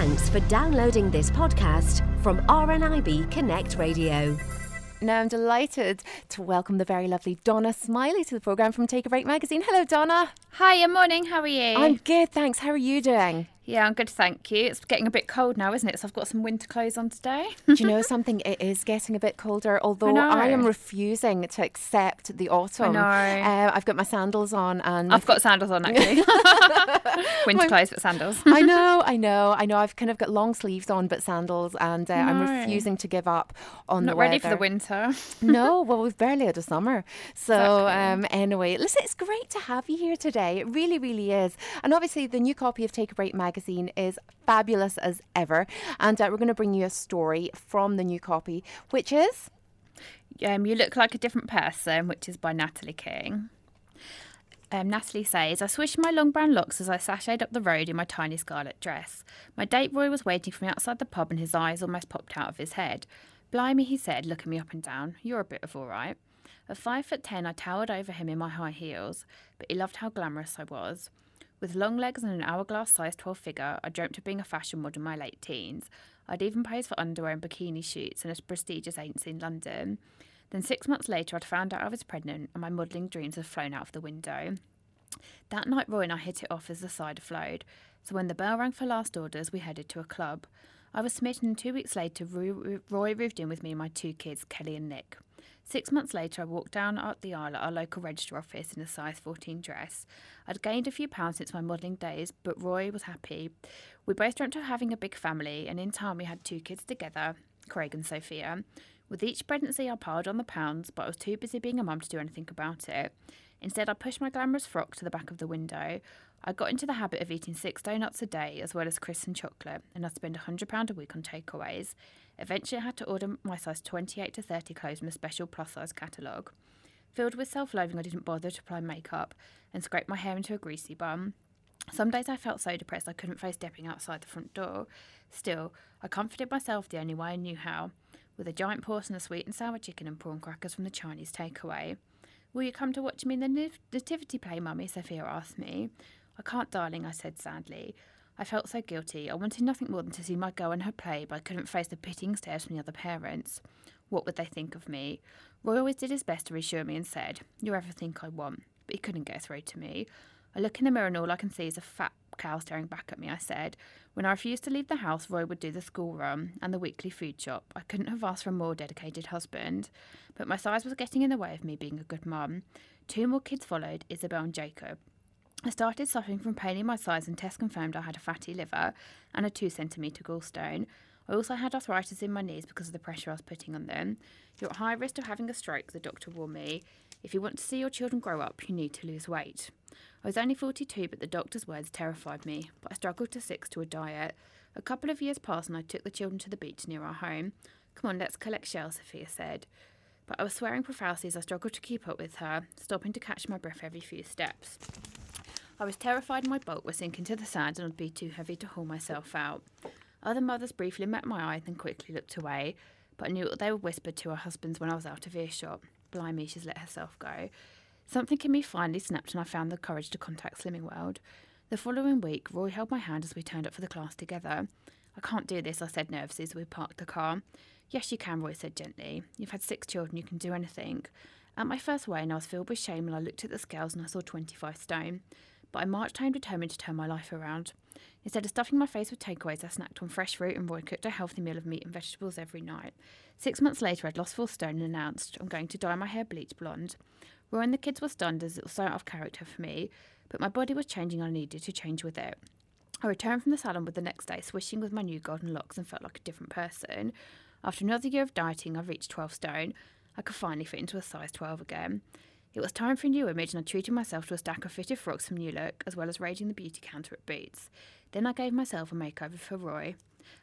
Thanks for downloading this podcast from RNIB Connect Radio. Now I'm delighted to welcome the very lovely Donna Smiley to the programme from Take a Break magazine. Hello, Donna. Hi, good morning. How are you? I'm good, thanks. How are you doing? Yeah, I'm good, thank you. It's getting a bit cold now, isn't it? So I've got some winter clothes on today. Do you know something? It is getting a bit colder, although I, I am refusing to accept the autumn. I know. Uh, I've got my sandals on and I've got sandals on actually. winter clothes but sandals. I know, I know, I know. I've kind of got long sleeves on but sandals and uh, no. I'm refusing to give up on Not the ready for the winter. no, well we've barely had a summer. So exactly. um, anyway, listen, it's great to have you here today. It really, really is. And obviously the new copy of Take a Break magazine is fabulous as ever. And uh, we're going to bring you a story from the new copy, which is. Um, you look like a different person, which is by Natalie King. Um, Natalie says, I swished my long brown locks as I sashayed up the road in my tiny scarlet dress. My date Roy was waiting for me outside the pub and his eyes almost popped out of his head. Blimey, he said, looking me up and down, you're a bit of all right. At five foot ten, I towered over him in my high heels, but he loved how glamorous I was. With long legs and an hourglass sized 12 figure, I dreamt of being a fashion model in my late teens. I'd even posed for underwear and bikini shoots in a prestigious agency in London. Then six months later, I'd found out I was pregnant and my modelling dreams had flown out of the window. That night, Roy and I hit it off as the cider flowed. So when the bell rang for last orders, we headed to a club. I was smitten, and two weeks later, Roy moved in with me and my two kids, Kelly and Nick. Six months later, I walked down up the aisle at our local register office in a size 14 dress. I'd gained a few pounds since my modelling days, but Roy was happy. We both dreamt of having a big family, and in time we had two kids together, Craig and Sophia. With each pregnancy, I piled on the pounds, but I was too busy being a mum to do anything about it. Instead, I pushed my glamorous frock to the back of the window. I got into the habit of eating six donuts a day, as well as crisps and chocolate, and I'd spend £100 a week on takeaways. Eventually, I had to order my size 28 to 30 clothes from a special plus size catalogue. Filled with self loathing, I didn't bother to apply makeup and scrape my hair into a greasy bun. Some days I felt so depressed I couldn't face stepping outside the front door. Still, I comforted myself the only way I knew how, with a giant portion of sweet and sour chicken and prawn crackers from the Chinese takeaway. Will you come to watch me in the nativity play, Mummy? Sophia asked me. I can't, darling, I said sadly. I felt so guilty. I wanted nothing more than to see my girl and her play, but I couldn't face the pitying stares from the other parents. What would they think of me? Roy always did his best to reassure me and said, You're everything I want, but he couldn't get through to me. I look in the mirror and all I can see is a fat cow staring back at me, I said. When I refused to leave the house, Roy would do the school run and the weekly food shop. I couldn't have asked for a more dedicated husband. But my size was getting in the way of me being a good mum. Two more kids followed, Isabel and Jacob. I started suffering from pain in my sides, and tests confirmed I had a fatty liver and a 2 centimetre gallstone. I also had arthritis in my knees because of the pressure I was putting on them. You're at high risk of having a stroke, the doctor warned me. If you want to see your children grow up, you need to lose weight. I was only 42, but the doctor's words terrified me, but I struggled to stick to a diet. A couple of years passed, and I took the children to the beach near our home. Come on, let's collect shells, Sophia said. But I was swearing profusely as I struggled to keep up with her, stopping to catch my breath every few steps. I was terrified my boat would sink into the sand and would be too heavy to haul myself out. Other mothers briefly met my eye, then quickly looked away, but I knew they would whisper to our husbands when I was out of earshot. Blimey, she's let herself go. Something in me finally snapped, and I found the courage to contact Slimming World. The following week, Roy held my hand as we turned up for the class together. I can't do this, I said nervously as we parked the car. Yes, you can, Roy said gently. You've had six children, you can do anything. At my first weigh-in, I was filled with shame and I looked at the scales and I saw 25 stone but I marched home determined to turn my life around. Instead of stuffing my face with takeaways, I snacked on fresh fruit and Roy cooked a healthy meal of meat and vegetables every night. Six months later, I'd lost four stone and announced, I'm going to dye my hair bleach blonde. Roy and the kids were stunned as it was so out of character for me, but my body was changing and I needed to change with it. I returned from the salon with the next day, swishing with my new golden locks and felt like a different person. After another year of dieting, I reached 12 stone. I could finally fit into a size 12 again. It was time for a new image, and I treated myself to a stack of fitted frocks from New Look, as well as raiding the beauty counter at Boots. Then I gave myself a makeover for Roy.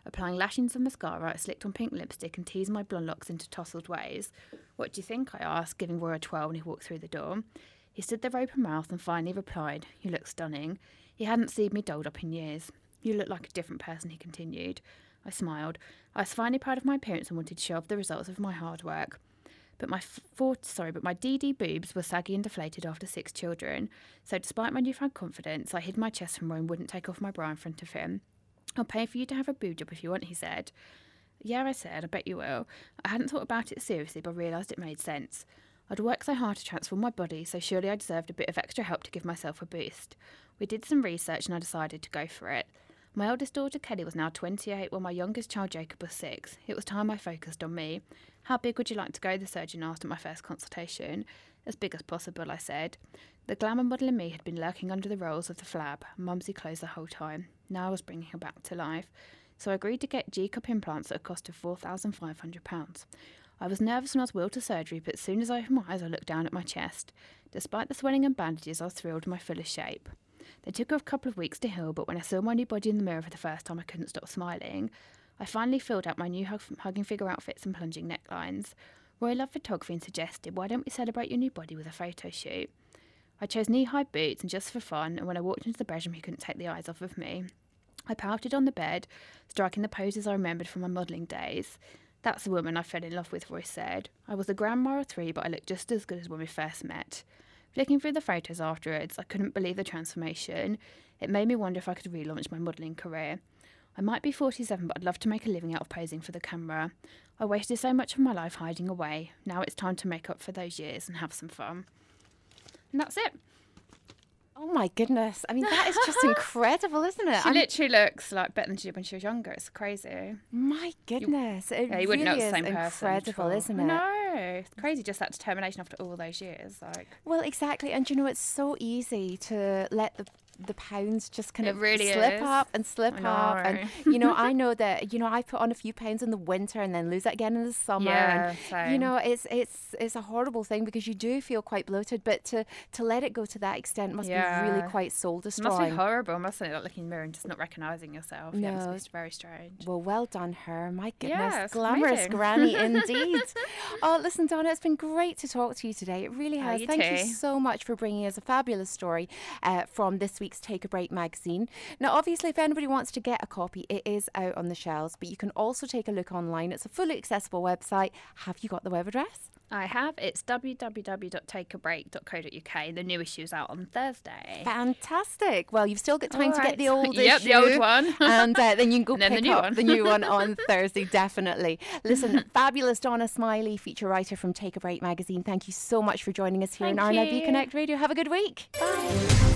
Applying lashings and mascara, I slicked on pink lipstick and teased my blonde locks into tousled waves. What do you think? I asked, giving Roy a twirl when he walked through the door. He stood there open mouthed and finally replied, You look stunning. He hadn't seen me dolled up in years. You look like a different person, he continued. I smiled. I was finally proud of my appearance and wanted to show off the results of my hard work but my four, sorry, but my DD boobs were saggy and deflated after six children. So despite my newfound confidence, I hid my chest from Roy and wouldn't take off my bra in front of him. I'll pay for you to have a boob job if you want, he said. Yeah, I said, I bet you will. I hadn't thought about it seriously, but realised it made sense. I'd worked so hard to transform my body, so surely I deserved a bit of extra help to give myself a boost. We did some research and I decided to go for it. My eldest daughter Kelly was now 28, while my youngest child Jacob was six. It was time I focused on me. How big would you like to go? The surgeon asked at my first consultation. As big as possible, I said. The glamour model in me had been lurking under the rolls of the flab, mumsy clothes the whole time. Now I was bringing her back to life. So I agreed to get G cup implants at a cost of £4,500. I was nervous when I was wheeled to surgery, but as soon as I opened my eyes, I looked down at my chest. Despite the swelling and bandages, I was thrilled in my fullest shape. They took a couple of weeks to heal, but when I saw my new body in the mirror for the first time, I couldn't stop smiling. I finally filled out my new hug- hugging figure outfits and plunging necklines. Roy loved photography and suggested, why don't we celebrate your new body with a photo shoot? I chose knee high boots and just for fun, and when I walked into the bedroom, he couldn't take the eyes off of me. I pouted on the bed, striking the poses I remembered from my modelling days. That's the woman I fell in love with, Roy said. I was a grandma of three, but I looked just as good as when we first met. Flicking through the photos afterwards, I couldn't believe the transformation. It made me wonder if I could relaunch my modelling career. I might be 47, but I'd love to make a living out of posing for the camera. I wasted so much of my life hiding away. Now it's time to make up for those years and have some fun. And that's it. Oh my goodness. I mean, that is just incredible, isn't it? She I'm- literally looks like better than she did when she was younger. It's crazy. my goodness. It Yeah, you wouldn't really know it's the is same person. incredible, isn't it? No, it's crazy. Just that determination after all those years. Like, Well, exactly. And you know, it's so easy to let the the pounds just kind It of really slip is. up and slip up and you know i know that you know i put on a few pounds in the winter and then lose it again in the summer Yeah, and you know it's it's it's a horrible thing because you do feel quite bloated but to to let it go to that extent must be really quite soul it must be horrible. Mustn't it? Like looking in the mirror and just not recognizing yourself. Yeah, No. be very strange. Well, well done, her. My goodness. Yeah, Glamorous amazing. granny indeed. oh, listen, Donna, it's been great to talk to you today. It really Oh, has. you Thank you so much for bringing us a fabulous story uh, from this week's Take a Break magazine. Now, obviously, if anybody wants to get a copy, it is out on the shelves, but you can also take a look online. It's a fully accessible website. Have you got the web address? I have. It's www.takeabreak.co.uk. The new issue is out on Thursday. Fantastic. Well, you've still got time to get the old Yep, issue. the old one. and uh, then you can go pick the new up one. the new one on Thursday, definitely. Listen, fabulous Donna Smiley, feature writer from Take a Break magazine. Thank you so much for joining us here Thank on RNIB you. Connect Radio. Have a good week. Bye.